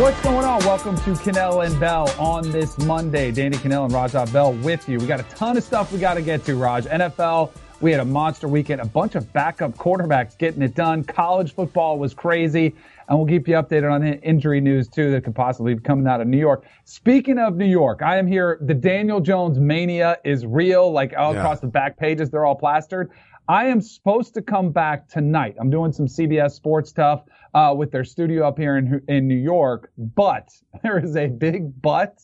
What's going on? Welcome to Kanell and Bell on this Monday. Danny Kanell and Raja Bell with you. We got a ton of stuff we got to get to, Raj. NFL, we had a monster weekend, a bunch of backup quarterbacks getting it done. College football was crazy, and we'll keep you updated on injury news too that could possibly be coming out of New York. Speaking of New York, I am here. The Daniel Jones mania is real. Like all yeah. across the back pages, they're all plastered. I am supposed to come back tonight. I'm doing some CBS sports stuff uh, with their studio up here in, in New York, but there is a big but.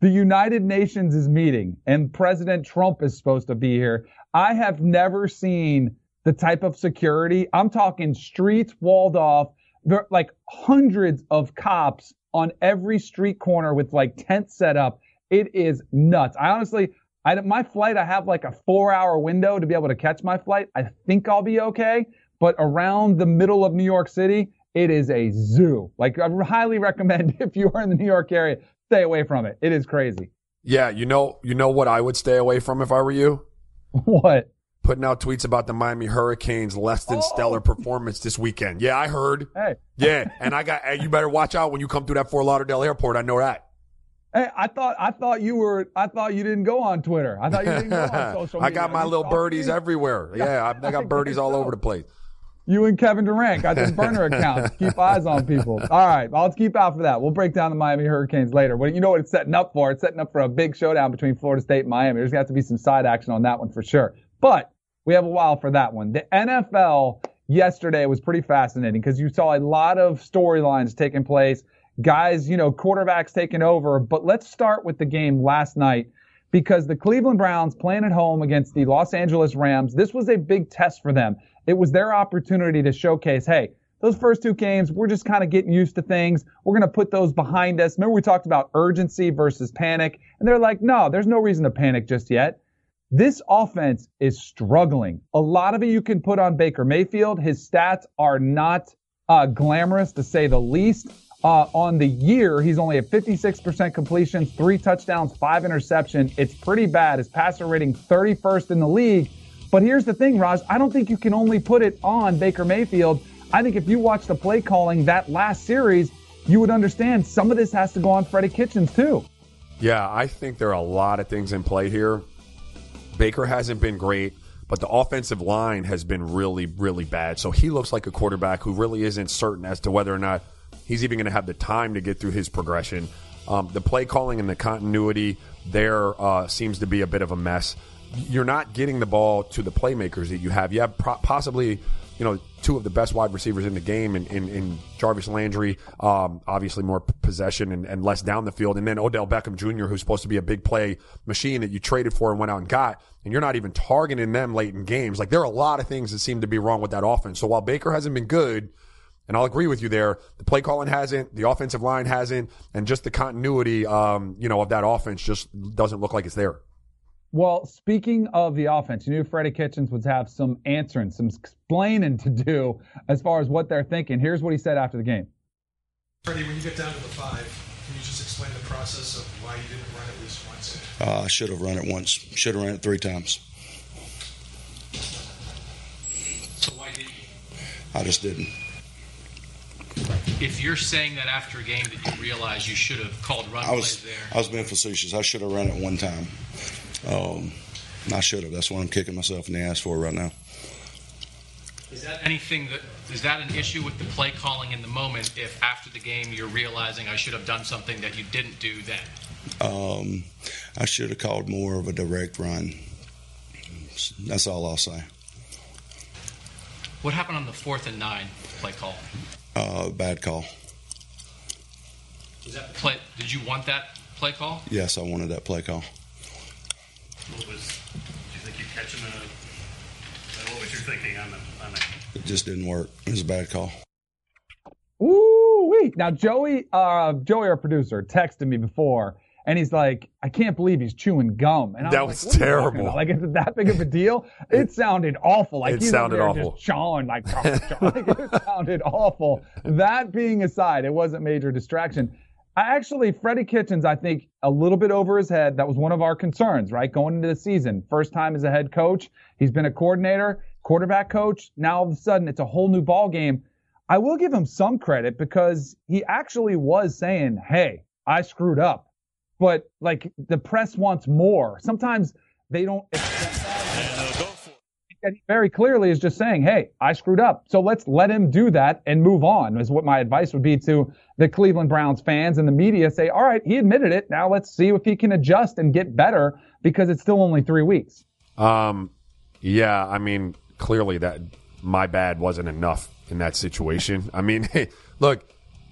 The United Nations is meeting and President Trump is supposed to be here. I have never seen the type of security. I'm talking streets walled off, there, like hundreds of cops on every street corner with like tents set up. It is nuts. I honestly, I, my flight, I have like a four hour window to be able to catch my flight. I think I'll be okay. But around the middle of New York City, it is a zoo. Like I highly recommend if you are in the New York area, stay away from it. It is crazy. Yeah, you know, you know what I would stay away from if I were you? What? Putting out tweets about the Miami Hurricanes less than oh. stellar performance this weekend. Yeah, I heard. Hey. Yeah, and I got. Hey, you better watch out when you come through that Fort Lauderdale airport. I know that. Hey, I thought I thought you were I thought you didn't go on Twitter. I thought you didn't go on social media. I got my little birdies everywhere. Yeah, I, I got birdies all over the place. You and Kevin Durant got this burner account. keep eyes on people. All right, I'll keep out for that. We'll break down the Miami Hurricanes later. But you know what it's setting up for? It's setting up for a big showdown between Florida State and Miami. There's got to be some side action on that one for sure. But we have a while for that one. The NFL yesterday was pretty fascinating because you saw a lot of storylines taking place guys, you know, quarterbacks taking over. But let's start with the game last night because the Cleveland Browns playing at home against the Los Angeles Rams, this was a big test for them. It was their opportunity to showcase, hey, those first two games, we're just kind of getting used to things. We're going to put those behind us. Remember we talked about urgency versus panic? And they're like, no, there's no reason to panic just yet. This offense is struggling. A lot of it you can put on Baker Mayfield. His stats are not uh, glamorous to say the least. Uh, on the year, he's only at 56% completion, three touchdowns, five interception. It's pretty bad. His passer rating 31st in the league. But here's the thing, Raj. I don't think you can only put it on Baker Mayfield. I think if you watch the play calling that last series, you would understand some of this has to go on Freddie Kitchens too. Yeah, I think there are a lot of things in play here. Baker hasn't been great, but the offensive line has been really, really bad. So he looks like a quarterback who really isn't certain as to whether or not he's even going to have the time to get through his progression. Um, the play calling and the continuity there uh, seems to be a bit of a mess. You're not getting the ball to the playmakers that you have. You have pro- possibly, you know, two of the best wide receivers in the game in, in, in Jarvis Landry, um, obviously more possession and, and, less down the field. And then Odell Beckham Jr., who's supposed to be a big play machine that you traded for and went out and got. And you're not even targeting them late in games. Like there are a lot of things that seem to be wrong with that offense. So while Baker hasn't been good – and I'll agree with you there. The play calling hasn't, the offensive line hasn't, and just the continuity, um, you know, of that offense just doesn't look like it's there. Well, speaking of the offense, you knew Freddie Kitchens would have some answering, some explaining to do as far as what they're thinking. Here's what he said after the game. Freddie, when you get down to the five, can you just explain the process of why you didn't run at least once? Uh, I should have run it once. Should have run it three times. So why didn't you? I just didn't if you're saying that after a game that you realize you should have called run I was, plays there, I was being facetious. I should have run it one time. Um, I should have. That's what I'm kicking myself in the ass for right now. Is that anything that is that an issue with the play calling in the moment? If after the game you're realizing I should have done something that you didn't do then. Um, I should have called more of a direct run. That's all I'll say. What happened on the fourth and nine play call? Uh, bad call. Was that play? Did you want that play call? Yes, I wanted that play call. What was? Did you think you catch him in a? What was your thinking on the? On the it just didn't work. It was a bad call. Ooh, wait. Now Joey, uh, Joey, our producer, texted me before and he's like, I can't believe he's chewing gum. And I that was, was like, terrible. Like, is it that big of a deal? It sounded awful. Like it he's sounded awful. Just chawing, like, like it sounded awful. That being aside, it wasn't major distraction. I actually, Freddie Kitchens, I think a little bit over his head. That was one of our concerns, right? Going into the season, first time as a head coach. He's been a coordinator, quarterback coach. Now all of a sudden, it's a whole new ball game. I will give him some credit because he actually was saying, Hey, I screwed up. But like the press wants more. Sometimes they don't accept. And he very clearly is just saying, Hey, I screwed up. So let's let him do that and move on is what my advice would be to the Cleveland Browns fans and the media say, all right, he admitted it. Now let's see if he can adjust and get better because it's still only three weeks. Um, yeah, I mean, clearly that my bad wasn't enough in that situation. I mean, look,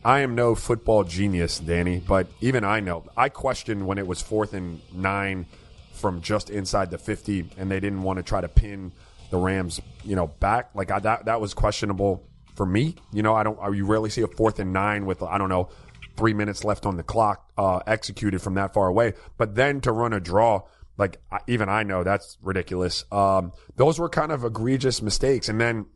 I am no football genius, Danny, but even I know. I questioned when it was fourth and nine from just inside the 50 and they didn't want to try to pin the Rams, you know, back. Like I, that, that was questionable for me. You know, I don't, you rarely see a fourth and nine with, I don't know, three minutes left on the clock, uh, executed from that far away. But then to run a draw, like even I know that's ridiculous. Um, those were kind of egregious mistakes. And then,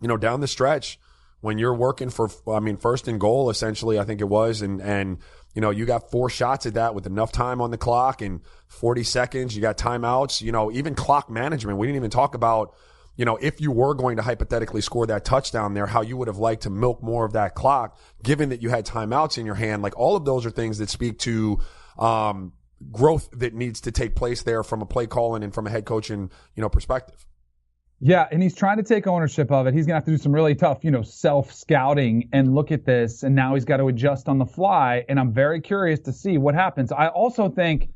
you know, down the stretch, when you're working for, I mean, first and goal, essentially, I think it was, and, and, you know, you got four shots at that with enough time on the clock and 40 seconds. You got timeouts, you know, even clock management. We didn't even talk about, you know, if you were going to hypothetically score that touchdown there, how you would have liked to milk more of that clock, given that you had timeouts in your hand. Like all of those are things that speak to, um, growth that needs to take place there from a play calling and from a head coaching, you know, perspective. Yeah, and he's trying to take ownership of it. He's gonna have to do some really tough, you know, self scouting and look at this. And now he's got to adjust on the fly. And I'm very curious to see what happens. I also think,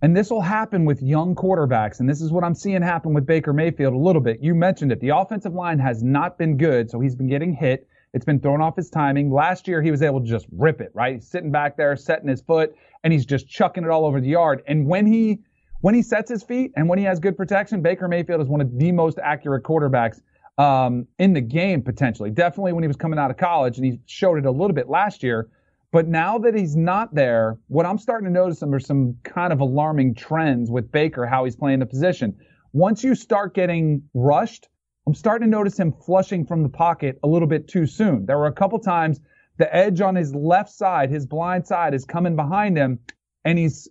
and this will happen with young quarterbacks, and this is what I'm seeing happen with Baker Mayfield a little bit. You mentioned it. The offensive line has not been good, so he's been getting hit. It's been thrown off his timing. Last year, he was able to just rip it, right? He's sitting back there, setting his foot, and he's just chucking it all over the yard. And when he when he sets his feet and when he has good protection, Baker Mayfield is one of the most accurate quarterbacks um, in the game potentially. Definitely when he was coming out of college, and he showed it a little bit last year. But now that he's not there, what I'm starting to notice are some kind of alarming trends with Baker, how he's playing the position. Once you start getting rushed, I'm starting to notice him flushing from the pocket a little bit too soon. There were a couple times the edge on his left side, his blind side, is coming behind him, and he's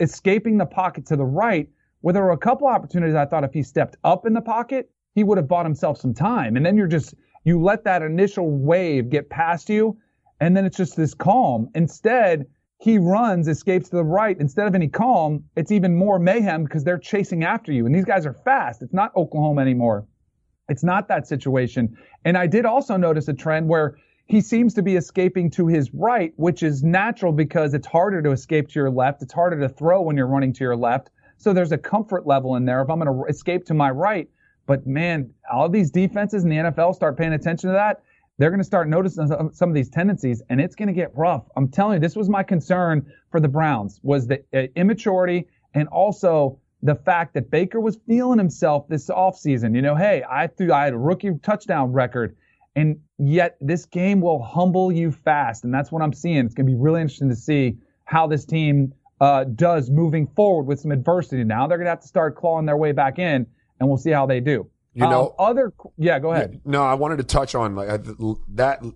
escaping the pocket to the right, where there were a couple opportunities I thought if he stepped up in the pocket, he would have bought himself some time. And then you're just, you let that initial wave get past you, and then it's just this calm. Instead, he runs, escapes to the right. Instead of any calm, it's even more mayhem because they're chasing after you. And these guys are fast. It's not Oklahoma anymore. It's not that situation. And I did also notice a trend where he seems to be escaping to his right, which is natural because it's harder to escape to your left. It's harder to throw when you're running to your left. So there's a comfort level in there. If I'm going to escape to my right, but man, all these defenses in the NFL start paying attention to that. They're going to start noticing some of these tendencies, and it's going to get rough. I'm telling you, this was my concern for the Browns was the uh, immaturity and also the fact that Baker was feeling himself this offseason. You know, hey, I threw I had a rookie touchdown record. And yet this game will humble you fast. And that's what I'm seeing. It's going to be really interesting to see how this team uh, does moving forward with some adversity. Now they're going to have to start clawing their way back in, and we'll see how they do. You know, um, other yeah, go ahead. No, I wanted to touch on like that. I don't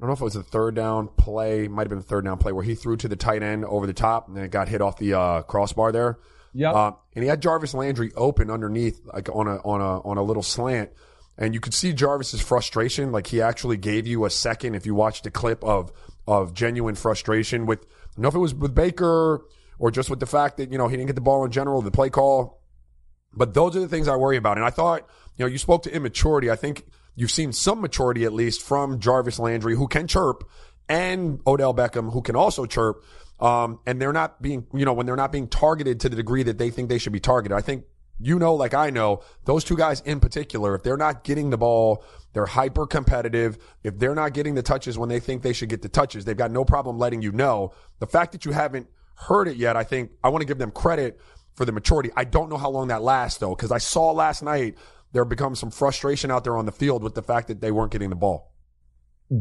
know if it was a third down play, might have been a third down play where he threw to the tight end over the top and then it got hit off the uh, crossbar there. Yeah, uh, and he had Jarvis Landry open underneath, like on a on a on a little slant. And you could see Jarvis's frustration. Like he actually gave you a second if you watched a clip of of genuine frustration with I don't know if it was with Baker or just with the fact that, you know, he didn't get the ball in general, the play call. But those are the things I worry about. And I thought, you know, you spoke to immaturity. I think you've seen some maturity at least from Jarvis Landry, who can chirp, and Odell Beckham, who can also chirp. Um, and they're not being, you know, when they're not being targeted to the degree that they think they should be targeted. I think you know, like I know, those two guys in particular, if they're not getting the ball, they're hyper competitive. If they're not getting the touches when they think they should get the touches, they've got no problem letting you know. The fact that you haven't heard it yet, I think I want to give them credit for the maturity. I don't know how long that lasts though, because I saw last night there become some frustration out there on the field with the fact that they weren't getting the ball.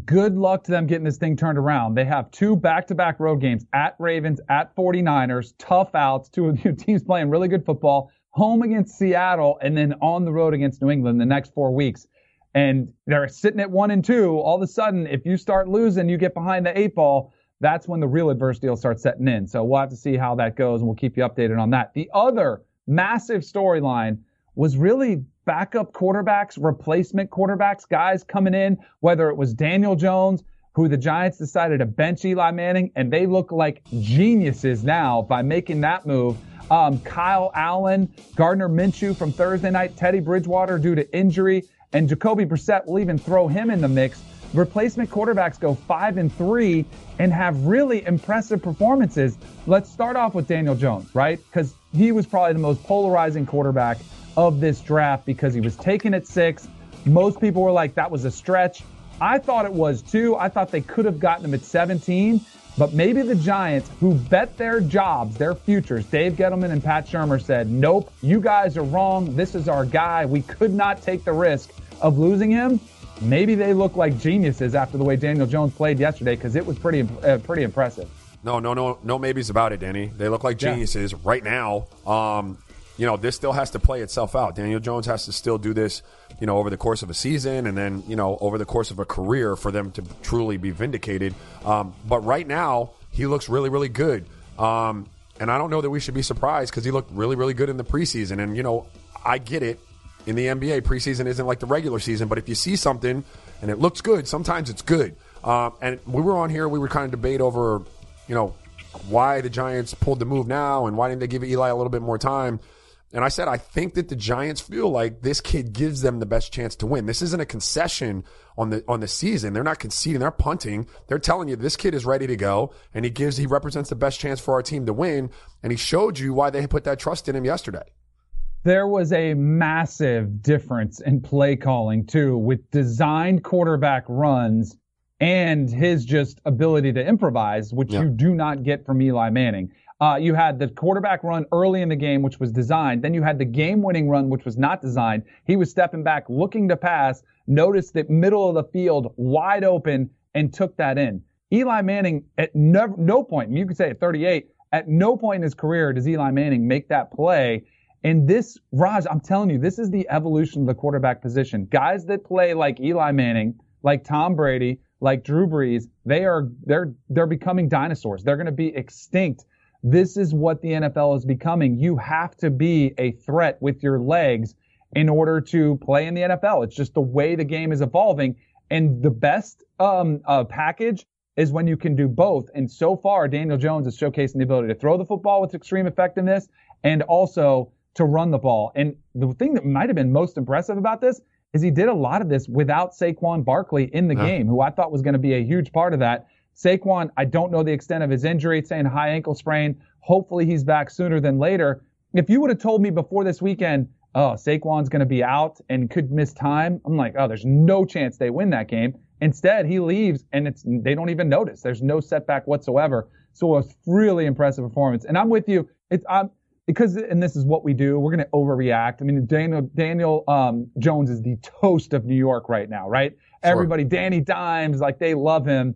Good luck to them getting this thing turned around. They have two back-to-back road games at Ravens, at 49ers, tough outs, two of your teams playing really good football home against Seattle, and then on the road against New England the next four weeks. And they're sitting at one and two. All of a sudden, if you start losing, you get behind the eight ball. That's when the real adversity will start setting in. So we'll have to see how that goes, and we'll keep you updated on that. The other massive storyline was really backup quarterbacks, replacement quarterbacks, guys coming in, whether it was Daniel Jones, who the Giants decided to bench Eli Manning, and they look like geniuses now by making that move. Um, Kyle Allen, Gardner Minshew from Thursday night, Teddy Bridgewater due to injury, and Jacoby Brissett will even throw him in the mix. Replacement quarterbacks go five and three and have really impressive performances. Let's start off with Daniel Jones, right? Because he was probably the most polarizing quarterback of this draft because he was taken at six. Most people were like, that was a stretch. I thought it was too. I thought they could have gotten him at 17, but maybe the Giants, who bet their jobs, their futures, Dave Gettleman and Pat Shurmur said, nope, you guys are wrong. This is our guy. We could not take the risk of losing him. Maybe they look like geniuses after the way Daniel Jones played yesterday because it was pretty, uh, pretty impressive. No, no, no, no maybes about it, Danny. They look like geniuses yeah. right now. Um, you know, this still has to play itself out. Daniel Jones has to still do this, you know, over the course of a season and then, you know, over the course of a career for them to truly be vindicated. Um, but right now, he looks really, really good. Um, and I don't know that we should be surprised because he looked really, really good in the preseason. And, you know, I get it. In the NBA, preseason isn't like the regular season, but if you see something and it looks good, sometimes it's good. Um, and we were on here, we were kind of debate over, you know, why the Giants pulled the move now and why didn't they give Eli a little bit more time. And I said, I think that the Giants feel like this kid gives them the best chance to win. This isn't a concession on the on the season. They're not conceding. They're punting. They're telling you this kid is ready to go, and he gives he represents the best chance for our team to win. And he showed you why they put that trust in him yesterday. There was a massive difference in play calling too, with designed quarterback runs and his just ability to improvise, which yeah. you do not get from Eli Manning. Uh, you had the quarterback run early in the game, which was designed. Then you had the game winning run, which was not designed. He was stepping back, looking to pass, noticed the middle of the field wide open, and took that in. Eli Manning, at no, no point, you could say at 38, at no point in his career does Eli Manning make that play. And this, Raj, I'm telling you, this is the evolution of the quarterback position. Guys that play like Eli Manning, like Tom Brady, like Drew Brees, they are they're they're becoming dinosaurs. They're going to be extinct this is what the NFL is becoming. You have to be a threat with your legs in order to play in the NFL. It's just the way the game is evolving. And the best um, uh, package is when you can do both. And so far, Daniel Jones is showcasing the ability to throw the football with extreme effectiveness and also to run the ball. And the thing that might have been most impressive about this is he did a lot of this without Saquon Barkley in the yeah. game, who I thought was going to be a huge part of that. Saquon, I don't know the extent of his injury. It's saying high ankle sprain. Hopefully he's back sooner than later. If you would have told me before this weekend, oh, Saquon's going to be out and could miss time, I'm like, oh, there's no chance they win that game. Instead, he leaves and it's they don't even notice. There's no setback whatsoever. So it was really impressive performance. And I'm with you. It's I'm because and this is what we do. We're going to overreact. I mean, Daniel Daniel um, Jones is the toast of New York right now, right? Sure. Everybody, Danny Dimes, like they love him.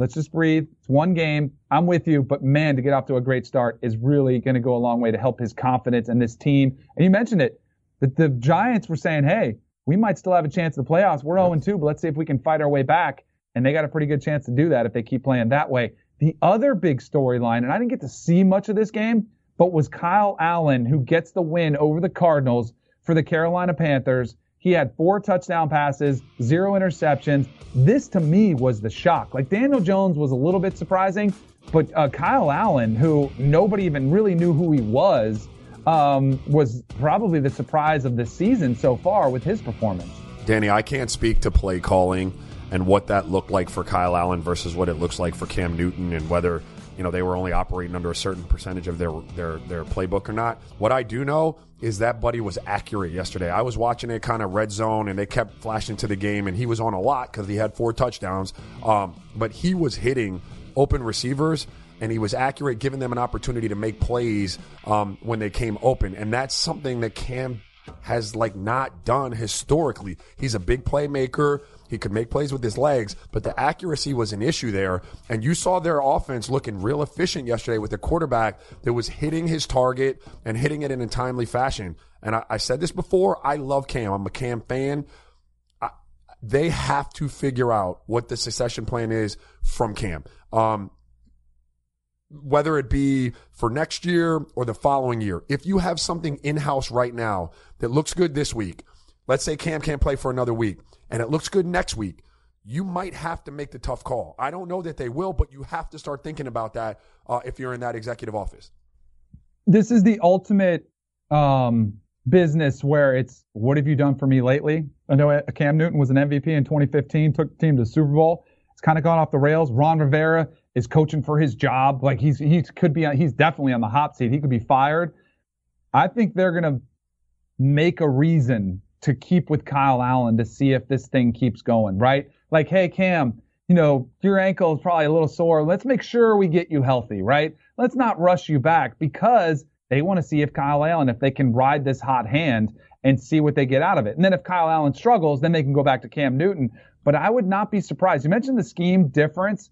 Let's just breathe. It's one game. I'm with you, but man, to get off to a great start is really going to go a long way to help his confidence and this team. And you mentioned it that the Giants were saying, hey, we might still have a chance at the playoffs. We're 0 2, but let's see if we can fight our way back. And they got a pretty good chance to do that if they keep playing that way. The other big storyline, and I didn't get to see much of this game, but was Kyle Allen, who gets the win over the Cardinals for the Carolina Panthers. He had four touchdown passes, zero interceptions. This to me was the shock. Like Daniel Jones was a little bit surprising, but uh, Kyle Allen, who nobody even really knew who he was, um, was probably the surprise of the season so far with his performance. Danny, I can't speak to play calling and what that looked like for Kyle Allen versus what it looks like for Cam Newton and whether you know they were only operating under a certain percentage of their their their playbook or not. What I do know is that buddy was accurate yesterday. I was watching it kind of red zone, and they kept flashing to the game, and he was on a lot because he had four touchdowns. Um, but he was hitting open receivers and he was accurate, giving them an opportunity to make plays um, when they came open. And that's something that Cam has like not done historically. He's a big playmaker. He could make plays with his legs, but the accuracy was an issue there. And you saw their offense looking real efficient yesterday with a quarterback that was hitting his target and hitting it in a timely fashion. And I, I said this before. I love Cam. I'm a Cam fan. I, they have to figure out what the succession plan is from Cam. Um, whether it be for next year or the following year. If you have something in house right now that looks good this week, let's say Cam can't play for another week and it looks good next week, you might have to make the tough call. I don't know that they will, but you have to start thinking about that uh, if you're in that executive office. This is the ultimate um, business where it's what have you done for me lately? I know Cam Newton was an MVP in 2015, took the team to the Super Bowl. It's kind of gone off the rails. Ron Rivera is coaching for his job. Like he's he could be he's definitely on the hot seat. He could be fired. I think they're gonna make a reason to keep with Kyle Allen to see if this thing keeps going, right? Like, hey Cam, you know, your ankle is probably a little sore. Let's make sure we get you healthy, right? Let's not rush you back because they want to see if Kyle Allen, if they can ride this hot hand and see what they get out of it. And then if Kyle Allen struggles, then they can go back to Cam Newton. But I would not be surprised. You mentioned the scheme difference.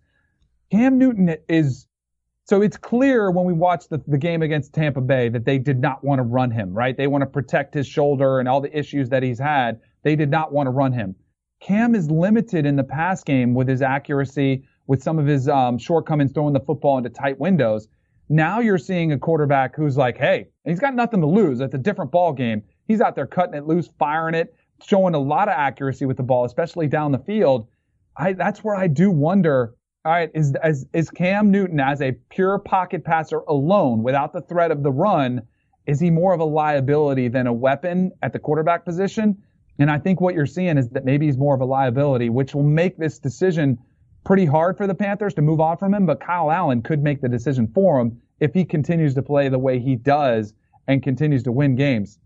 Cam Newton is so it's clear when we watch the, the game against Tampa Bay that they did not want to run him, right? They want to protect his shoulder and all the issues that he's had. They did not want to run him. Cam is limited in the pass game with his accuracy, with some of his um, shortcomings throwing the football into tight windows. Now you're seeing a quarterback who's like, hey, he's got nothing to lose. It's a different ball game. He's out there cutting it loose, firing it, showing a lot of accuracy with the ball, especially down the field. I, that's where I do wonder all right, is, is, is Cam Newton as a pure pocket passer alone without the threat of the run, is he more of a liability than a weapon at the quarterback position? And I think what you're seeing is that maybe he's more of a liability, which will make this decision pretty hard for the Panthers to move on from him. But Kyle Allen could make the decision for him if he continues to play the way he does and continues to win games.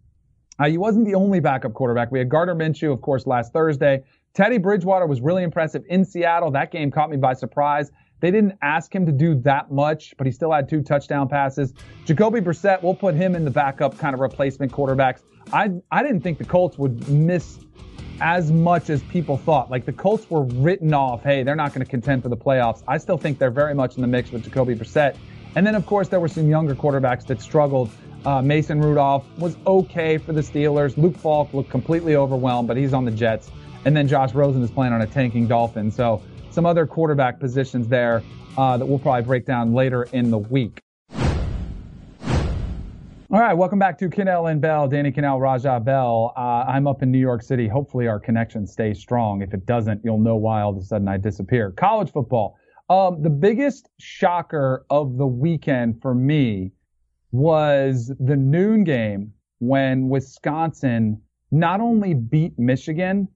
Uh, he wasn't the only backup quarterback. We had Gardner Minshew, of course, last Thursday. Teddy Bridgewater was really impressive in Seattle. That game caught me by surprise. They didn't ask him to do that much, but he still had two touchdown passes. Jacoby Brissett, we'll put him in the backup kind of replacement quarterbacks. I I didn't think the Colts would miss as much as people thought. Like the Colts were written off. Hey, they're not going to contend for the playoffs. I still think they're very much in the mix with Jacoby Brissett. And then of course there were some younger quarterbacks that struggled. Uh, Mason Rudolph was okay for the Steelers. Luke Falk looked completely overwhelmed, but he's on the Jets. And then Josh Rosen is playing on a tanking Dolphin. So some other quarterback positions there uh, that we'll probably break down later in the week. All right, welcome back to Kanell and Bell, Danny Kanell, Raja Bell. Uh, I'm up in New York City. Hopefully, our connection stays strong. If it doesn't, you'll know why all of a sudden I disappear. College football. Um, the biggest shocker of the weekend for me was the noon game when Wisconsin not only beat Michigan,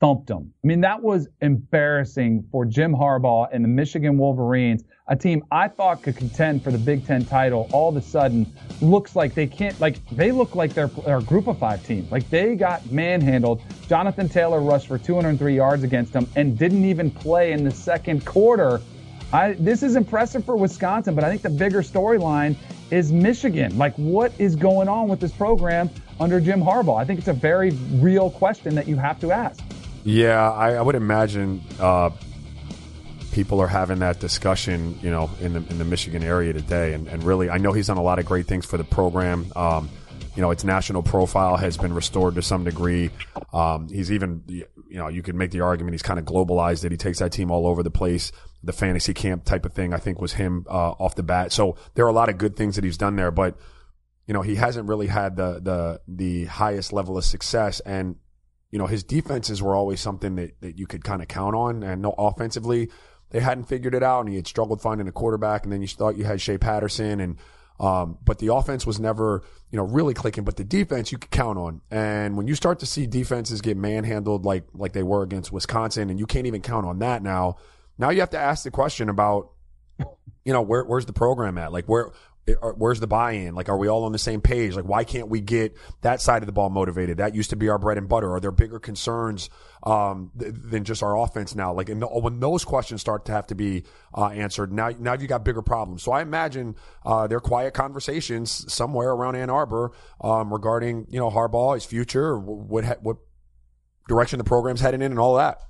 thumped them. I mean, that was embarrassing for Jim Harbaugh and the Michigan Wolverines, a team I thought could contend for the Big Ten title. All of a sudden, looks like they can't. Like they look like they're, they're a Group of Five team. Like they got manhandled. Jonathan Taylor rushed for 203 yards against them and didn't even play in the second quarter. I, this is impressive for Wisconsin, but I think the bigger storyline is Michigan. Like, what is going on with this program under Jim Harbaugh? I think it's a very real question that you have to ask. Yeah, I, I would imagine uh, people are having that discussion, you know, in the in the Michigan area today, and, and really, I know he's done a lot of great things for the program. Um, you know, its national profile has been restored to some degree. Um, he's even, you know, you could make the argument he's kind of globalized it. He takes that team all over the place. The fantasy camp type of thing, I think, was him uh, off the bat. So there are a lot of good things that he's done there, but you know, he hasn't really had the the the highest level of success. And you know, his defenses were always something that, that you could kind of count on. And no, offensively, they hadn't figured it out, and he had struggled finding a quarterback. And then you thought you had Shea Patterson, and um, but the offense was never, you know, really clicking. But the defense you could count on. And when you start to see defenses get manhandled like like they were against Wisconsin, and you can't even count on that now. Now you have to ask the question about, you know, where where's the program at? Like where where's the buy-in? Like, are we all on the same page? Like, why can't we get that side of the ball motivated? That used to be our bread and butter. Are there bigger concerns um, th- than just our offense now? Like, the, when those questions start to have to be uh, answered, now now you got bigger problems. So I imagine uh, there are quiet conversations somewhere around Ann Arbor um, regarding you know Harbaugh, his future, what what direction the program's heading in, and all that.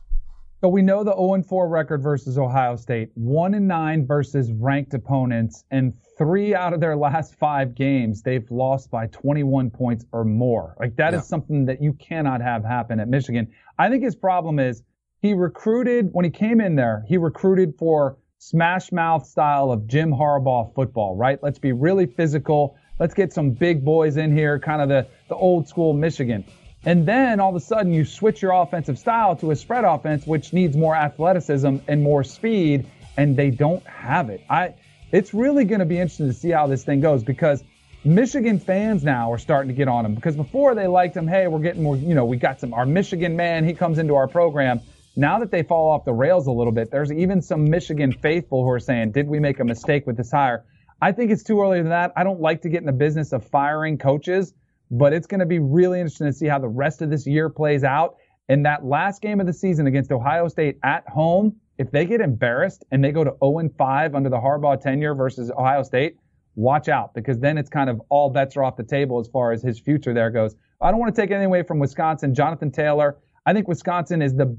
So we know the 0 4 record versus Ohio State, 1 9 versus ranked opponents, and three out of their last five games, they've lost by 21 points or more. Like that yeah. is something that you cannot have happen at Michigan. I think his problem is he recruited, when he came in there, he recruited for smash mouth style of Jim Harbaugh football, right? Let's be really physical. Let's get some big boys in here, kind of the, the old school Michigan. And then all of a sudden you switch your offensive style to a spread offense, which needs more athleticism and more speed, and they don't have it. I, it's really going to be interesting to see how this thing goes because Michigan fans now are starting to get on him because before they liked him. Hey, we're getting more, you know, we got some, our Michigan man, he comes into our program. Now that they fall off the rails a little bit, there's even some Michigan faithful who are saying, did we make a mistake with this hire? I think it's too early than that. I don't like to get in the business of firing coaches, but it's going to be really interesting to see how the rest of this year plays out. In that last game of the season against Ohio State at home, if they get embarrassed and they go to 0 5 under the Harbaugh tenure versus Ohio State, watch out because then it's kind of all bets are off the table as far as his future there goes. I don't want to take anything away from Wisconsin. Jonathan Taylor, I think Wisconsin is the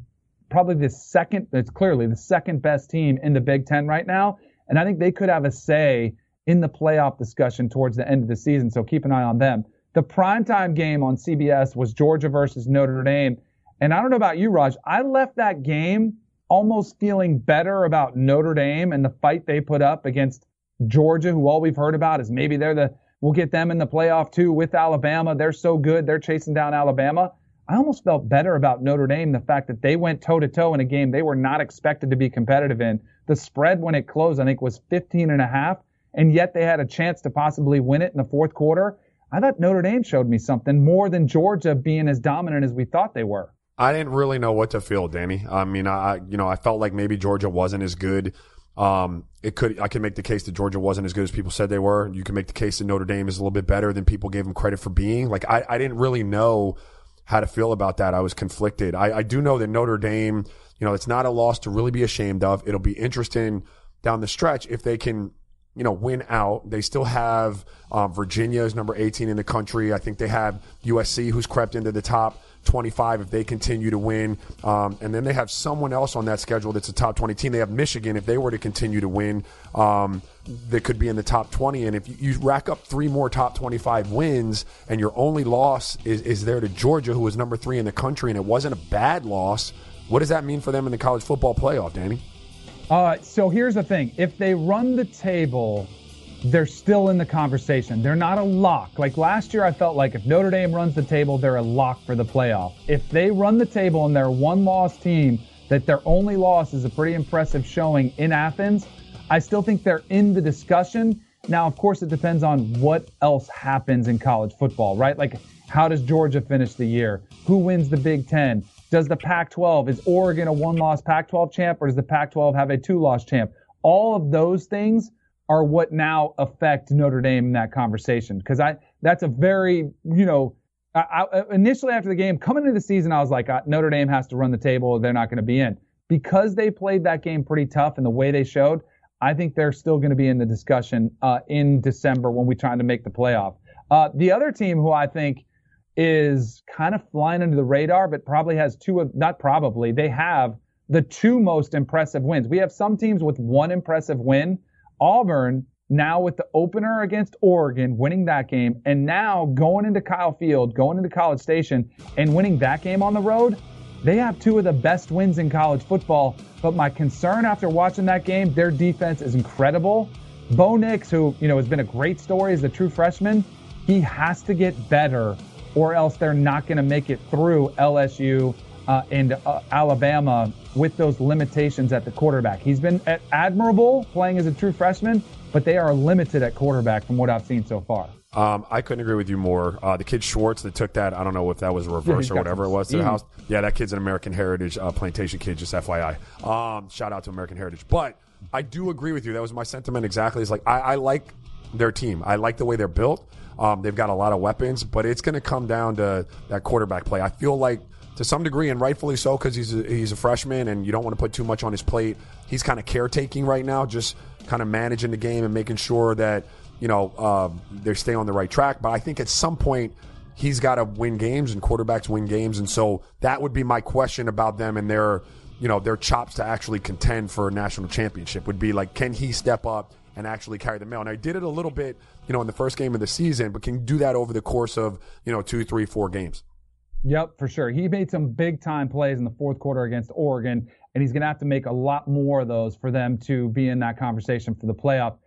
probably the second, it's clearly the second best team in the Big Ten right now. And I think they could have a say in the playoff discussion towards the end of the season. So keep an eye on them. The primetime game on CBS was Georgia versus Notre Dame. And I don't know about you, Raj. I left that game almost feeling better about Notre Dame and the fight they put up against Georgia, who all we've heard about is maybe they're the we'll get them in the playoff too with Alabama. They're so good. They're chasing down Alabama. I almost felt better about Notre Dame, the fact that they went toe to toe in a game they were not expected to be competitive in. The spread when it closed, I think, was 15 and a half, and yet they had a chance to possibly win it in the fourth quarter. I thought Notre Dame showed me something more than Georgia being as dominant as we thought they were. I didn't really know what to feel, Danny. I mean, I you know I felt like maybe Georgia wasn't as good um, it could I can make the case that Georgia wasn't as good as people said they were. You can make the case that Notre Dame is a little bit better than people gave them credit for being. Like I, I didn't really know how to feel about that. I was conflicted. I, I do know that Notre Dame, you know, it's not a loss to really be ashamed of. It'll be interesting down the stretch if they can you know, win out. They still have um, Virginia is number 18 in the country. I think they have USC who's crept into the top 25 if they continue to win. Um, and then they have someone else on that schedule that's a top 20 team. They have Michigan if they were to continue to win. Um, that could be in the top 20. And if you, you, rack up three more top 25 wins and your only loss is, is there to Georgia, who was number three in the country, and it wasn't a bad loss, what does that mean for them in the college football playoff, Danny? Uh, so here's the thing if they run the table they're still in the conversation. They're not a lock. Like last year, I felt like if Notre Dame runs the table, they're a lock for the playoff. If they run the table and they're a one loss team, that their only loss is a pretty impressive showing in Athens, I still think they're in the discussion. Now, of course, it depends on what else happens in college football, right? Like, how does Georgia finish the year? Who wins the Big Ten? Does the Pac 12, is Oregon a one loss Pac 12 champ or does the Pac 12 have a two loss champ? All of those things are what now affect Notre Dame in that conversation. Because I that's a very you know I, I, initially after the game coming into the season I was like uh, Notre Dame has to run the table they're not going to be in because they played that game pretty tough and the way they showed. I think they're still going to be in the discussion uh, in December when we try to make the playoff. Uh, the other team who I think is kind of flying under the radar, but probably has two of not probably they have the two most impressive wins. We have some teams with one impressive win Auburn now with the opener against Oregon, winning that game, and now going into Kyle Field, going into College Station, and winning that game on the road, they have two of the best wins in college football. But my concern after watching that game, their defense is incredible. Bo Nix, who you know has been a great story as a true freshman, he has to get better, or else they're not going to make it through LSU uh, and uh, Alabama with those limitations at the quarterback. He's been admirable playing as a true freshman, but they are limited at quarterback from what I've seen so far. Um, I couldn't agree with you more. Uh, the kid Schwartz that took that, I don't know if that was a reverse yeah, or whatever it was to the house. Yeah, that kid's an American Heritage uh, plantation kid, just FYI. Um, shout out to American Heritage. But I do agree with you. That was my sentiment exactly. It's like I, I like their team. I like the way they're built. Um, they've got a lot of weapons, but it's going to come down to that quarterback play. I feel like to some degree, and rightfully so, because he's a, he's a freshman and you don't want to put too much on his plate. He's kind of caretaking right now, just kind of managing the game and making sure that you know uh, they stay on the right track. But I think at some point he's got to win games, and quarterbacks win games, and so that would be my question about them and their you know their chops to actually contend for a national championship. Would be like, can he step up? And actually carry the mail. And I did it a little bit, you know, in the first game of the season, but can do that over the course of, you know, two, three, four games. Yep, for sure. He made some big time plays in the fourth quarter against Oregon, and he's going to have to make a lot more of those for them to be in that conversation for the playoff.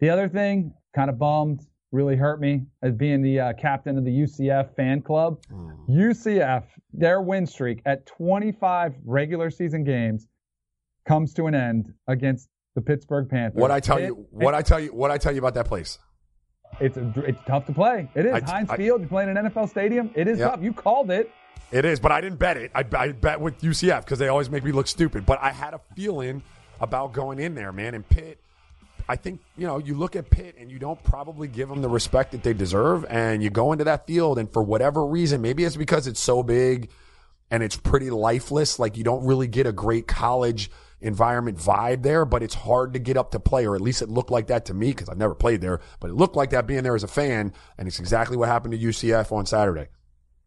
The other thing, kind of bummed, really hurt me as being the uh, captain of the UCF fan club. Mm. UCF, their win streak at 25 regular season games comes to an end against the Pittsburgh Panthers. What I tell it, you, what I tell you, what I tell you about that place. It's a, it's tough to play. It is I, Heinz I, Field. You're playing an NFL stadium. It is tough. You called it. It is, but I didn't bet it. I, I bet with UCF because they always make me look stupid. But I had a feeling about going in there, man. And Pitt, I think you know, you look at Pitt and you don't probably give them the respect that they deserve, and you go into that field, and for whatever reason, maybe it's because it's so big and it's pretty lifeless. Like you don't really get a great college environment vibe there, but it's hard to get up to play, or at least it looked like that to me because I've never played there, but it looked like that being there as a fan, and it's exactly what happened to UCF on Saturday.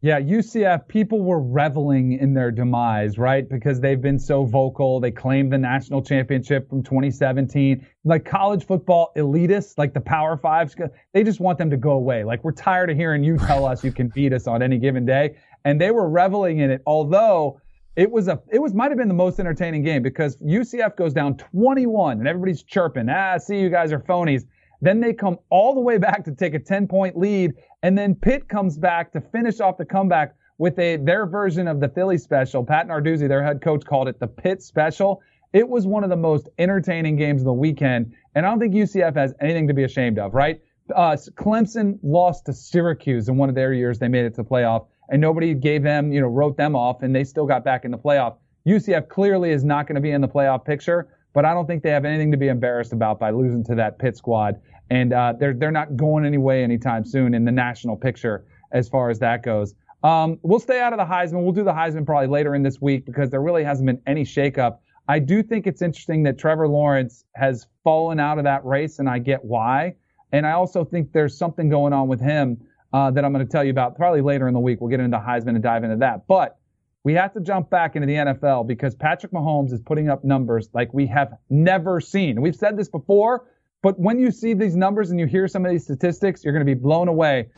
Yeah, UCF, people were reveling in their demise, right? Because they've been so vocal. They claimed the national championship from 2017. Like college football elitists, like the Power Fives, they just want them to go away. Like, we're tired of hearing you tell us you can beat us on any given day. And they were reveling in it, although it was a, it was might have been the most entertaining game because UCF goes down 21 and everybody's chirping. Ah, see, you guys are phonies. Then they come all the way back to take a 10 point lead. And then Pitt comes back to finish off the comeback with a, their version of the Philly special. Pat Narduzzi, their head coach, called it the Pitt special. It was one of the most entertaining games of the weekend. And I don't think UCF has anything to be ashamed of, right? Uh, Clemson lost to Syracuse in one of their years. They made it to the playoff and nobody gave them, you know, wrote them off and they still got back in the playoff. UCF clearly is not going to be in the playoff picture, but I don't think they have anything to be embarrassed about by losing to that Pitt squad. And uh, they're they're not going anyway anytime soon in the national picture as far as that goes. Um, we'll stay out of the Heisman. We'll do the Heisman probably later in this week because there really hasn't been any shakeup. I do think it's interesting that Trevor Lawrence has fallen out of that race, and I get why. And I also think there's something going on with him uh, that I'm going to tell you about probably later in the week. We'll get into Heisman and dive into that. But we have to jump back into the NFL because Patrick Mahomes is putting up numbers like we have never seen. We've said this before, but when you see these numbers and you hear some of these statistics, you're going to be blown away.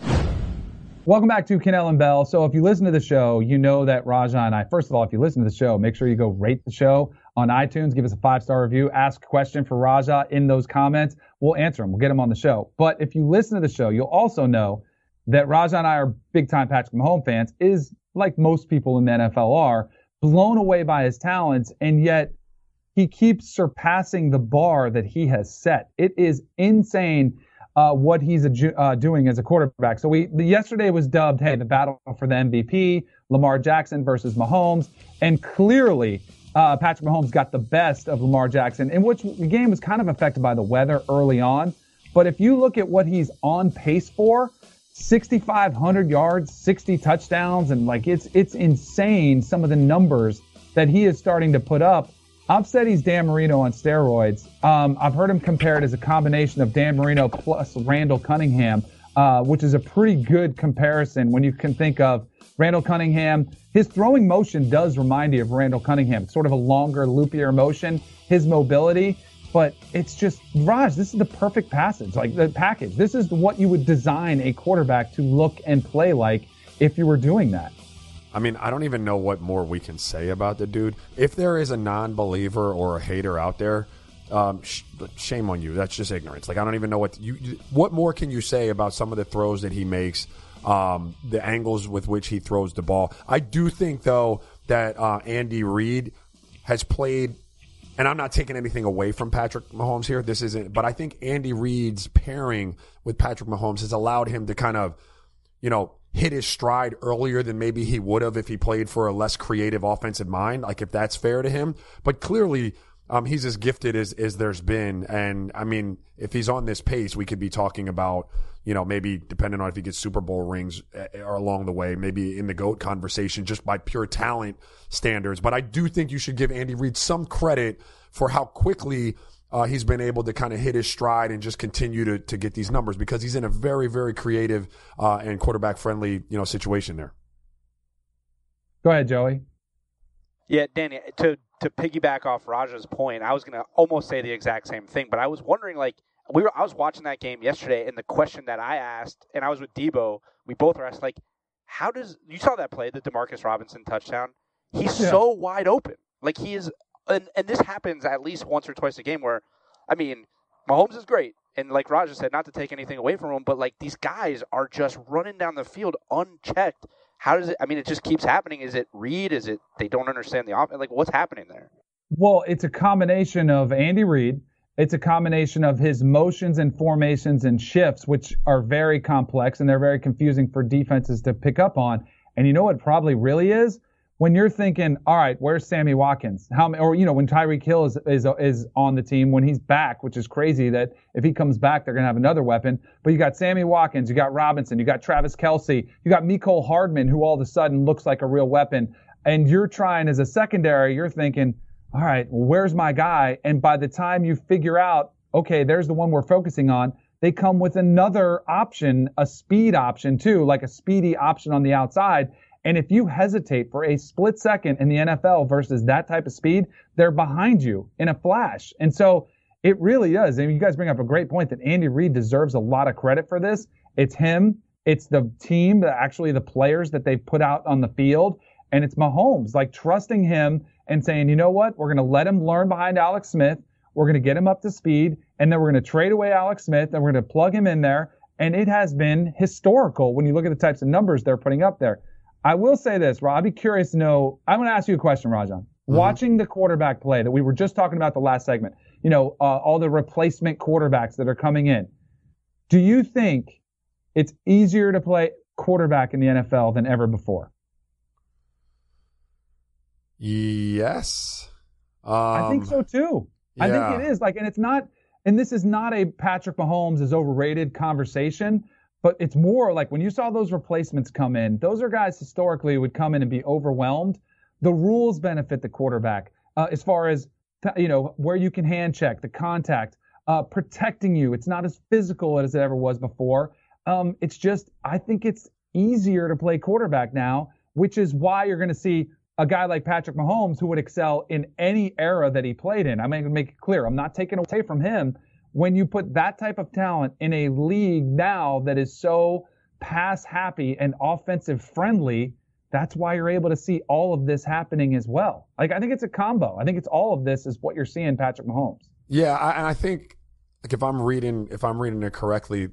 Welcome back to Kanell and Bell. So if you listen to the show, you know that Raja and I, first of all, if you listen to the show, make sure you go rate the show on iTunes, give us a five star review, ask a question for Raja in those comments. We'll answer them. We'll get them on the show. But if you listen to the show, you'll also know that Raja and I are big time Patrick Mahomes fans is like most people in the NFL are blown away by his talents and yet he keeps surpassing the bar that he has set. It is insane uh, what he's uh, doing as a quarterback. So we yesterday was dubbed, hey, the battle for the MVP, Lamar Jackson versus Mahomes, and clearly uh, Patrick Mahomes got the best of Lamar Jackson, in which the game was kind of affected by the weather early on. But if you look at what he's on pace for, 6,500 yards, 60 touchdowns, and like it's it's insane some of the numbers that he is starting to put up. I've said he's Dan Marino on steroids. Um, I've heard him compared as a combination of Dan Marino plus Randall Cunningham, uh, which is a pretty good comparison when you can think of Randall Cunningham. His throwing motion does remind you of Randall Cunningham. Sort of a longer, loopier motion. His mobility but it's just Raj. This is the perfect passage, like the package. This is what you would design a quarterback to look and play like if you were doing that. I mean, I don't even know what more we can say about the dude. If there is a non-believer or a hater out there, um, sh- shame on you. That's just ignorance. Like I don't even know what you. What more can you say about some of the throws that he makes? Um, the angles with which he throws the ball. I do think though that uh, Andy Reid has played and I'm not taking anything away from Patrick Mahomes here. This isn't, but I think Andy Reid's pairing with Patrick Mahomes has allowed him to kind of, you know, hit his stride earlier than maybe he would have if he played for a less creative offensive mind. Like if that's fair to him, but clearly. Um, he's as gifted as, as there's been. And I mean, if he's on this pace, we could be talking about, you know, maybe depending on if he gets Super Bowl rings or eh, along the way, maybe in the GOAT conversation just by pure talent standards. But I do think you should give Andy Reid some credit for how quickly uh, he's been able to kind of hit his stride and just continue to, to get these numbers because he's in a very, very creative uh, and quarterback friendly, you know, situation there. Go ahead, Joey. Yeah, Danny, to, to piggyback off Raja's point, I was going to almost say the exact same thing, but I was wondering, like, we were, I was watching that game yesterday, and the question that I asked, and I was with Debo, we both were asked, like, how does, you saw that play, the Demarcus Robinson touchdown? He's yeah. so wide open. Like, he is and and this happens at least once or twice a game where, I mean, Mahomes is great. And like Raja said, not to take anything away from him, but like these guys are just running down the field unchecked. How does it? I mean, it just keeps happening. Is it Reid? Is it they don't understand the offense? Like, what's happening there? Well, it's a combination of Andy Reid. It's a combination of his motions and formations and shifts, which are very complex and they're very confusing for defenses to pick up on. And you know what probably really is? When you're thinking, all right, where's Sammy Watkins? How or you know when Tyreek Hill is, is is on the team when he's back, which is crazy that if he comes back they're gonna have another weapon. But you got Sammy Watkins, you got Robinson, you got Travis Kelce, you got Mecole Hardman, who all of a sudden looks like a real weapon. And you're trying as a secondary, you're thinking, all right, well, where's my guy? And by the time you figure out, okay, there's the one we're focusing on, they come with another option, a speed option too, like a speedy option on the outside. And if you hesitate for a split second in the NFL versus that type of speed, they're behind you in a flash. And so it really does. And you guys bring up a great point that Andy Reid deserves a lot of credit for this. It's him. It's the team, actually the players that they put out on the field. And it's Mahomes, like trusting him and saying, you know what, we're going to let him learn behind Alex Smith. We're going to get him up to speed, and then we're going to trade away Alex Smith, and we're going to plug him in there. And it has been historical when you look at the types of numbers they're putting up there. I will say this, Rob. I'd be curious to know. I'm going to ask you a question, Rajan. Mm-hmm. Watching the quarterback play that we were just talking about the last segment, you know, uh, all the replacement quarterbacks that are coming in. Do you think it's easier to play quarterback in the NFL than ever before? Yes. Um, I think so too. Yeah. I think it is. Like, and it's not, and this is not a Patrick Mahomes is overrated conversation, but it's more like when you saw those replacements come in, those are guys historically would come in and be overwhelmed. The rules benefit the quarterback uh, as far as, you know, where you can hand check, the contact, uh, protecting you. It's not as physical as it ever was before. Um, it's just, I think it's easier to play quarterback now, which is why you're going to see a guy like Patrick Mahomes who would excel in any era that he played in. I'm going to make it clear. I'm not taking away from him. When you put that type of talent in a league now that is so pass happy and offensive friendly, that's why you're able to see all of this happening as well. Like I think it's a combo. I think it's all of this is what you're seeing Patrick Mahomes. Yeah, I, and I think like if I'm reading if I'm reading it correctly,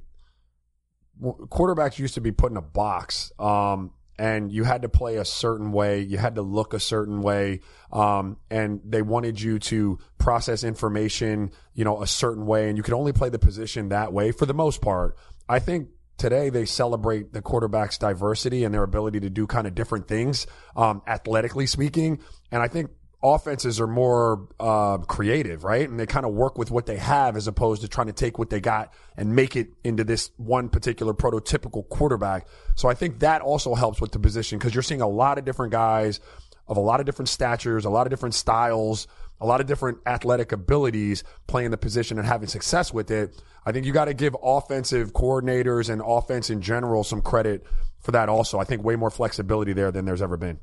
quarterbacks used to be put in a box. Um, and you had to play a certain way, you had to look a certain way, um, and they wanted you to process information, you know, a certain way, and you could only play the position that way for the most part. I think today they celebrate the quarterback's diversity and their ability to do kind of different things, um, athletically speaking, and I think offenses are more uh, creative, right? And they kind of work with what they have as opposed to trying to take what they got and make it into this one particular prototypical quarterback. So I think that also helps with the position because you're seeing a lot of different guys of a lot of different statures, a lot of different styles, a lot of different athletic abilities playing the position and having success with it. I think you got to give offensive coordinators and offense in general some credit for that also. I think way more flexibility there than there's ever been.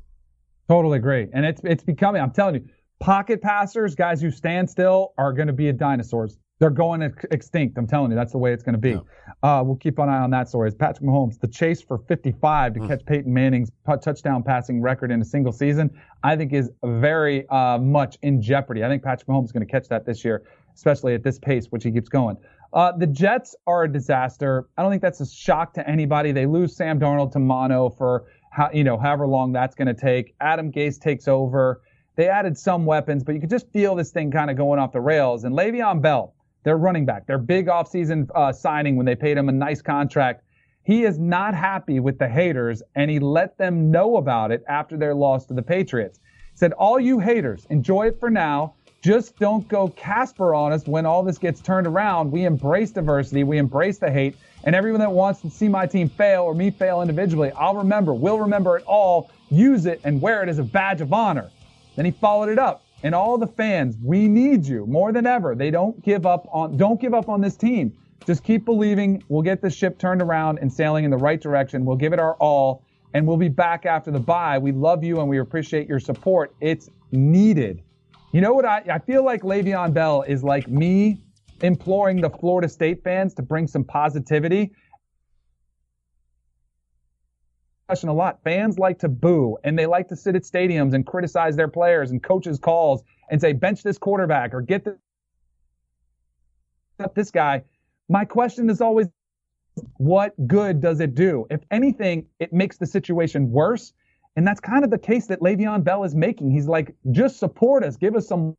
Totally agree. And it's it's becoming, I'm telling you, pocket passers, guys who stand still, are going to be dinosaurs. They're going extinct. I'm telling you, that's the way it's going to be. Yeah. Uh, we'll keep an eye on that story. As Patrick Mahomes, the chase for 55 to mm. catch Peyton Manning's touchdown passing record in a single season, I think is very uh, much in jeopardy. I think Patrick Mahomes is going to catch that this year, especially at this pace, which he keeps going. Uh, the Jets are a disaster. I don't think that's a shock to anybody. They lose Sam Darnold to mono for how you know however long that's going to take. Adam Gase takes over. They added some weapons, but you could just feel this thing kind of going off the rails. And Le'Veon Bell, their running back, their big offseason uh, signing when they paid him a nice contract, he is not happy with the haters, and he let them know about it after their loss to the Patriots. He said, "All you haters, enjoy it for now." Just don't go Casper on us when all this gets turned around. We embrace diversity. We embrace the hate. And everyone that wants to see my team fail or me fail individually, I'll remember, we'll remember it all, use it, and wear it as a badge of honor. Then he followed it up. And all the fans, we need you more than ever. They don't give up on, don't give up on this team. Just keep believing we'll get the ship turned around and sailing in the right direction. We'll give it our all and we'll be back after the bye. We love you and we appreciate your support. It's needed. You know what? I, I feel like Le'Veon Bell is like me imploring the Florida State fans to bring some positivity. Question a lot. Fans like to boo and they like to sit at stadiums and criticize their players and coaches' calls and say, bench this quarterback or get this this guy. My question is always, what good does it do? If anything, it makes the situation worse. And that's kind of the case that Le'Veon Bell is making. He's like, just support us, give us some.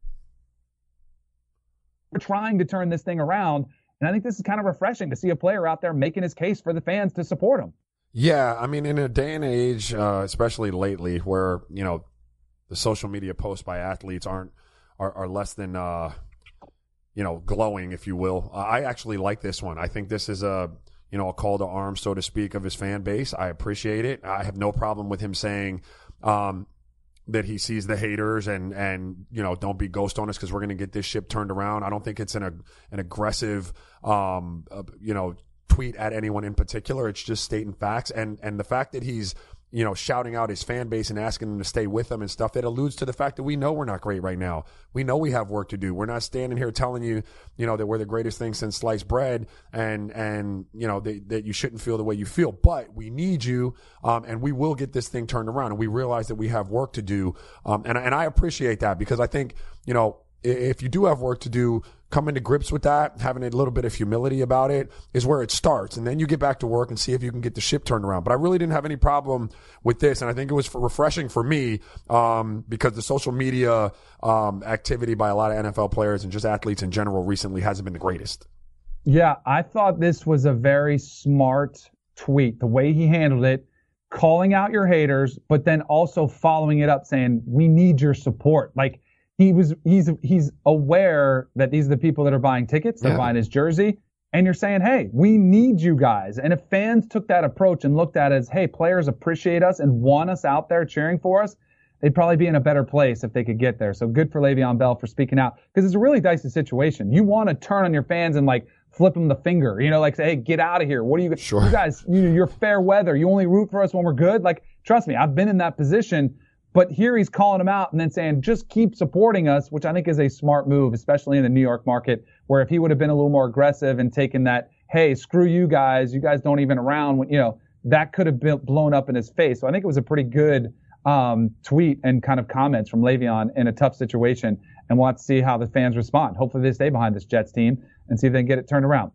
We're trying to turn this thing around. And I think this is kind of refreshing to see a player out there making his case for the fans to support him. Yeah, I mean, in a day and age, uh, especially lately, where you know the social media posts by athletes aren't are, are less than uh, you know glowing, if you will. I actually like this one. I think this is a you know a call to arms, so to speak, of his fan base. I appreciate it. I have no problem with him saying. Um, that he sees the haters and and you know don't be ghost on us because we're going to get this ship turned around. I don't think it's an an aggressive um uh, you know tweet at anyone in particular. It's just stating facts and and the fact that he's you know, shouting out his fan base and asking them to stay with him and stuff, that alludes to the fact that we know we're not great right now. We know we have work to do. We're not standing here telling you, you know, that we're the greatest thing since sliced bread and, and, you know, that, that you shouldn't feel the way you feel, but we need you. Um, and we will get this thing turned around and we realize that we have work to do. Um, and, and I appreciate that because I think, you know, if you do have work to do, coming to grips with that, having a little bit of humility about it is where it starts. And then you get back to work and see if you can get the ship turned around. But I really didn't have any problem with this. And I think it was refreshing for me um, because the social media um, activity by a lot of NFL players and just athletes in general recently hasn't been the greatest. Yeah, I thought this was a very smart tweet. The way he handled it, calling out your haters, but then also following it up saying, we need your support. Like, he was he's he's aware that these are the people that are buying tickets, they're yeah. buying his jersey, and you're saying, hey, we need you guys. And if fans took that approach and looked at it as, hey, players appreciate us and want us out there cheering for us, they'd probably be in a better place if they could get there. So good for Le'Veon Bell for speaking out because it's a really dicey situation. You want to turn on your fans and like flip them the finger, you know, like say, hey, get out of here. What are you, sure. you guys, you, you're fair weather. You only root for us when we're good. Like, trust me, I've been in that position but here he's calling them out and then saying, just keep supporting us, which I think is a smart move, especially in the New York market, where if he would have been a little more aggressive and taken that, hey, screw you guys, you guys don't even around, when, you know, that could have been blown up in his face. So I think it was a pretty good um, tweet and kind of comments from Le'Veon in a tough situation. And we'll have to see how the fans respond. Hopefully they stay behind this Jets team and see if they can get it turned around.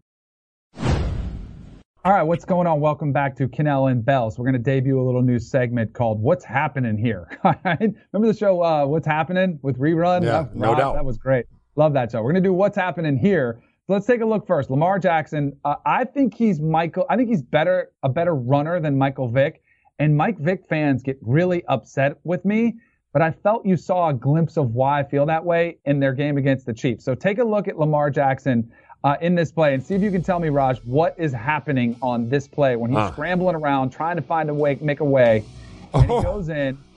All right, what's going on? Welcome back to Kanell and Bell. So we're going to debut a little new segment called "What's Happening Here." All right. Remember the show uh, "What's Happening" with Rerun? Yeah, that, no doubt. That was great. Love that show. We're going to do "What's Happening Here." So let's take a look first. Lamar Jackson. Uh, I think he's Michael. I think he's better, a better runner than Michael Vick. And Mike Vick fans get really upset with me. But I felt you saw a glimpse of why I feel that way in their game against the Chiefs. So take a look at Lamar Jackson uh, in this play and see if you can tell me, Raj, what is happening on this play when he's scrambling around trying to find a way, make a way, and oh. he goes in.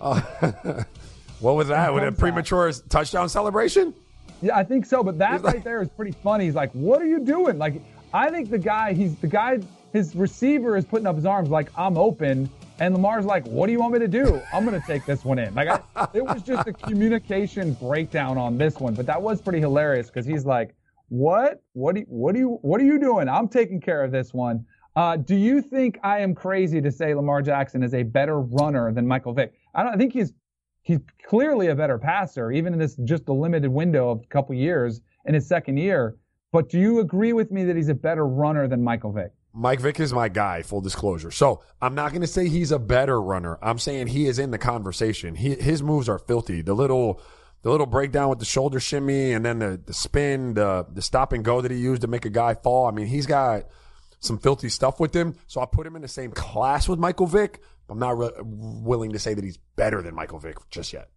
what was that? With a premature out. touchdown celebration? Yeah, I think so. But that right there is pretty funny. He's like, "What are you doing?" Like, I think the guy, he's the guy, his receiver is putting up his arms like, "I'm open." And Lamar's like, "What do you want me to do? I'm going to take this one in." Like, I, it was just a communication breakdown on this one, but that was pretty hilarious because he's like, what? What do you, what do you what are you doing? I'm taking care of this one. Uh, do you think I am crazy to say Lamar Jackson is a better runner than Michael Vick? I don't I think he's he's clearly a better passer, even in this just a limited window of a couple years in his second year. But do you agree with me that he's a better runner than Michael Vick? Mike Vick is my guy, full disclosure. So I'm not going to say he's a better runner. I'm saying he is in the conversation. He, his moves are filthy. The little the little breakdown with the shoulder shimmy and then the, the spin, the, the stop and go that he used to make a guy fall. I mean, he's got some filthy stuff with him. So I put him in the same class with Michael Vick. I'm not re- willing to say that he's better than Michael Vick just yet.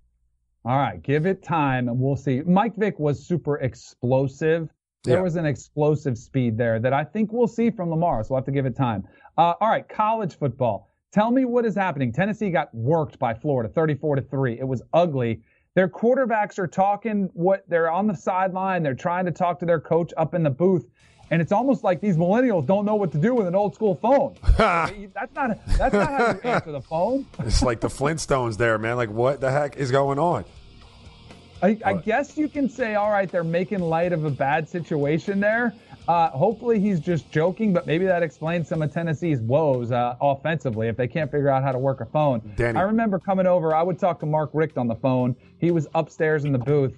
All right, give it time and we'll see. Mike Vick was super explosive. There yeah. was an explosive speed there that I think we'll see from Lamar. So we'll have to give it time. Uh, all right, college football. Tell me what is happening. Tennessee got worked by Florida, 34 to three. It was ugly. Their quarterbacks are talking what they're on the sideline. They're trying to talk to their coach up in the booth. And it's almost like these millennials don't know what to do with an old school phone. that's not that's not how you answer the phone. it's like the Flintstones there, man. Like what the heck is going on? I, I guess you can say, all right, they're making light of a bad situation there. Uh, hopefully he's just joking, but maybe that explains some of Tennessee's woes uh, offensively if they can't figure out how to work a phone. Danny. I remember coming over, I would talk to Mark Richt on the phone. He was upstairs in the booth,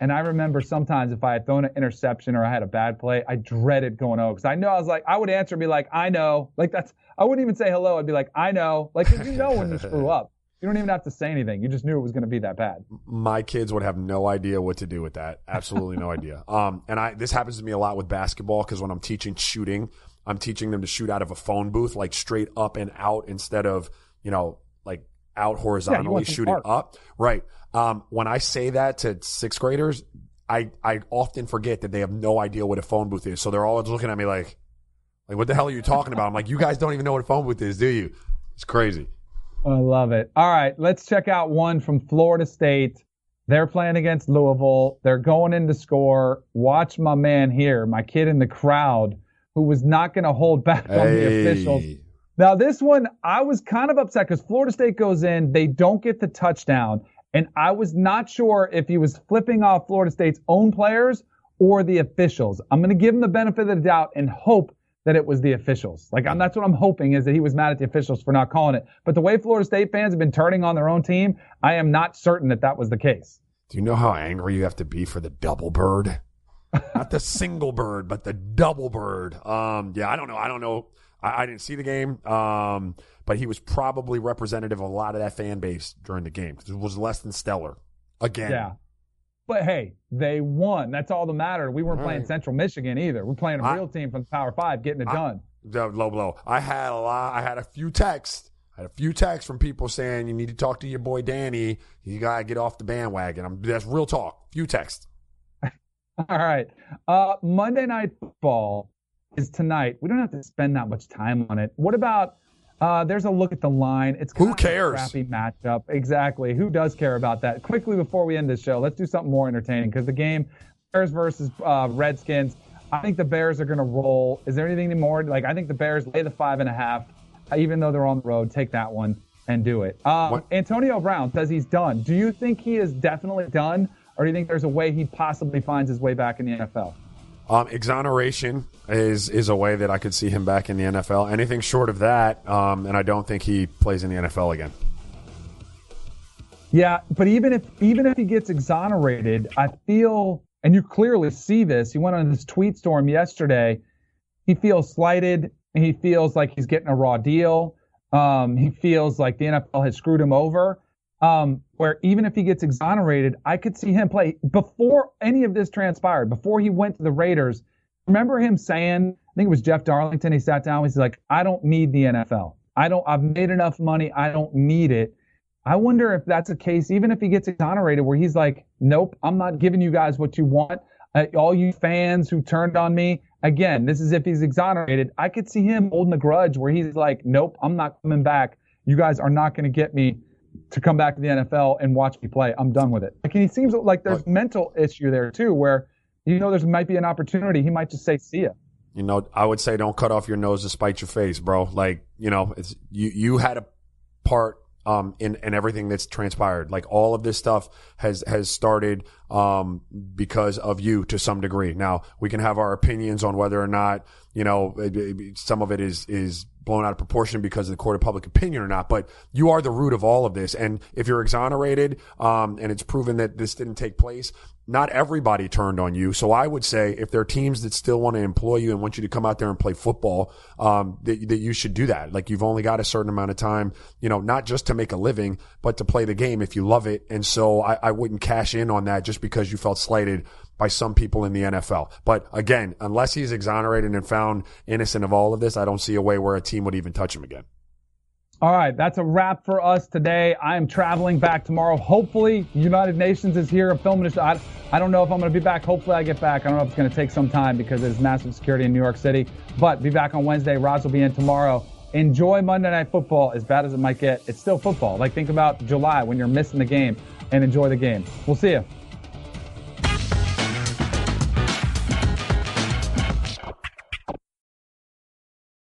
And I remember sometimes if I had thrown an interception or I had a bad play, I dreaded going over because I know I was like, I would answer and be like, I know. Like that's, I wouldn't even say hello. I'd be like, I know. Like, you know when you screw up. You don't even have to say anything. You just knew it was going to be that bad. my kids would have no idea what to do with that. Absolutely no idea. Um, and I this happens to me a lot with basketball because when I'm teaching shooting, I'm teaching them to shoot out of a phone booth, like straight up and out instead of you know like out horizontally some shooting arc. up. Right. Um, when I say that to sixth graders, I I often forget that they have no idea what a phone booth is. So they're always looking at me like, like what the hell are you talking about? I'm like, you guys don't even know what a phone booth is, do you? It's crazy. I love it. All right, let's check out one from Florida State. They're playing against Louisville. They're going in to score. Watch my man here, my kid in the crowd, who was not going to hold back on the officials. Now, this one, I was kind of upset because Florida State goes in, they don't get the touchdown. And I was not sure if he was flipping off Florida State's own players or the officials. I'm going to give him the benefit of the doubt and hope that it was the officials. Like, I'm, that's what I'm hoping is that he was mad at the officials for not calling it. But the way Florida State fans have been turning on their own team, I am not certain that that was the case. Do you know how angry you have to be for the double bird? Not the single bird, but the double bird. Um, yeah, I don't know. I don't know. I, I didn't see the game. Um, but he was probably representative of a lot of that fan base during the game it was less than stellar. Again. Yeah. But hey, they won. That's all that mattered. We weren't All playing right. Central Michigan either. We're playing a I- real team from the Power Five, getting it I- done. Low blow. I had a lot. I had a few texts. I had a few texts from people saying you need to talk to your boy Danny. You gotta get off the bandwagon. I'm, that's real talk. Few texts. All right. Uh, Monday Night Football is tonight. We don't have to spend that much time on it. What about? Uh, there's a look at the line. It's Who cares? A crappy matchup. Exactly. Who does care about that? Quickly before we end this show, let's do something more entertaining because the game Bears versus uh, Redskins. I think the Bears are going to roll. Is there anything more? Like I think the Bears lay the five and a half, even though they're on the road. Take that one and do it. Um, Antonio Brown says he's done. Do you think he is definitely done, or do you think there's a way he possibly finds his way back in the NFL? Um, exoneration is is a way that I could see him back in the NFL. Anything short of that, um, and I don't think he plays in the NFL again. Yeah, but even if even if he gets exonerated, I feel, and you clearly see this. He went on this tweet storm yesterday. He feels slighted. He feels like he's getting a raw deal. Um, he feels like the NFL has screwed him over. Um, where even if he gets exonerated, I could see him play before any of this transpired. Before he went to the Raiders, remember him saying, I think it was Jeff Darlington. He sat down. He's like, I don't need the NFL. I don't. I've made enough money. I don't need it. I wonder if that's a case, even if he gets exonerated, where he's like, nope, I'm not giving you guys what you want. Uh, all you fans who turned on me, again, this is if he's exonerated. I could see him holding a grudge where he's like, nope, I'm not coming back. You guys are not going to get me to come back to the NFL and watch me play. I'm done with it. Like, he seems like there's mental issue there too, where you know there's might be an opportunity. He might just say, see ya. You know, I would say don't cut off your nose to spite your face, bro. Like, you know, it's you you had a part um in in everything that's transpired. Like all of this stuff has has started um because of you to some degree. Now, we can have our opinions on whether or not, you know, it- it- some of it is is blown out of proportion because of the court of public opinion or not, but you are the root of all of this. And if you're exonerated, um, and it's proven that this didn't take place, not everybody turned on you. So I would say if there are teams that still want to employ you and want you to come out there and play football, um, that, that you should do that. Like you've only got a certain amount of time, you know, not just to make a living, but to play the game if you love it. And so I, I wouldn't cash in on that just because you felt slighted by some people in the NFL. But again, unless he's exonerated and found innocent of all of this, I don't see a way where a team would even touch him again. All right, that's a wrap for us today. I am traveling back tomorrow. Hopefully, United Nations is here. I'm filming this. I, I don't know if I'm going to be back. Hopefully, I get back. I don't know if it's going to take some time because there's massive security in New York City. But be back on Wednesday. Roz will be in tomorrow. Enjoy Monday Night Football as bad as it might get. It's still football. Like, think about July when you're missing the game and enjoy the game. We'll see you.